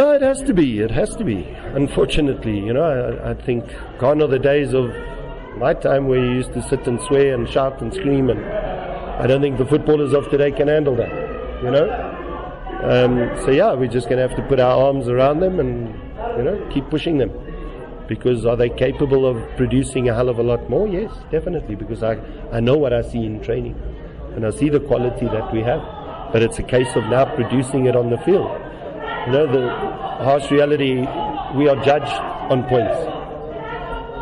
No, it has to be. It has to be. Unfortunately, you know, I, I think gone are the days of my time where you used to sit and swear and shout and scream, and I don't think the footballers of today can handle that. You know. Um, so yeah, we're just going to have to put our arms around them and you know keep pushing them. Because are they capable of producing a hell of a lot more? Yes, definitely. Because I, I know what I see in training, and I see the quality that we have. But it's a case of now producing it on the field. You know, the harsh reality, we are judged on points.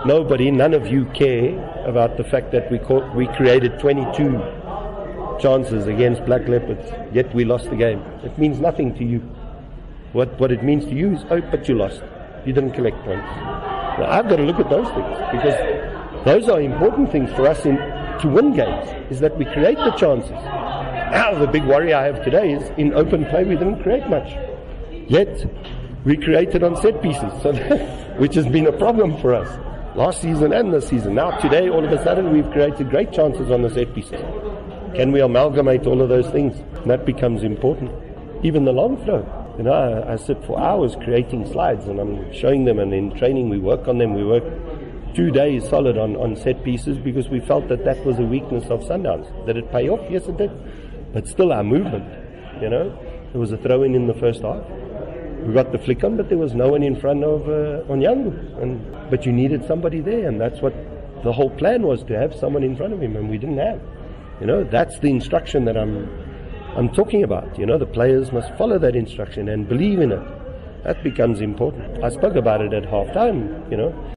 Nobody, none of you care about the fact that we, caught, we created 22 chances against Black Leopards, yet we lost the game. It means nothing to you. What, what it means to you is, oh, but you lost. You didn't collect points. Now, I've got to look at those things because those are important things for us in, to win games, is that we create the chances. Now, the big worry I have today is in open play we didn't create much. Yet, we created on set pieces, so which has been a problem for us last season and this season. Now, today, all of a sudden, we've created great chances on the set pieces. Can we amalgamate all of those things? And that becomes important. Even the long throw. You know, I, I sit for hours creating slides and I'm showing them, and in training, we work on them. We work two days solid on, on set pieces because we felt that that was a weakness of Sundowns. Did it pay off? Yes, it did. But still, our movement, you know, there was a throw in in the first half we got the flick on, but there was no one in front of uh. And but you needed somebody there, and that's what the whole plan was to have someone in front of him, and we didn't have. You know, that's the instruction that I'm I'm talking about. You know, the players must follow that instruction and believe in it. That becomes important. I spoke about it at half time. You know,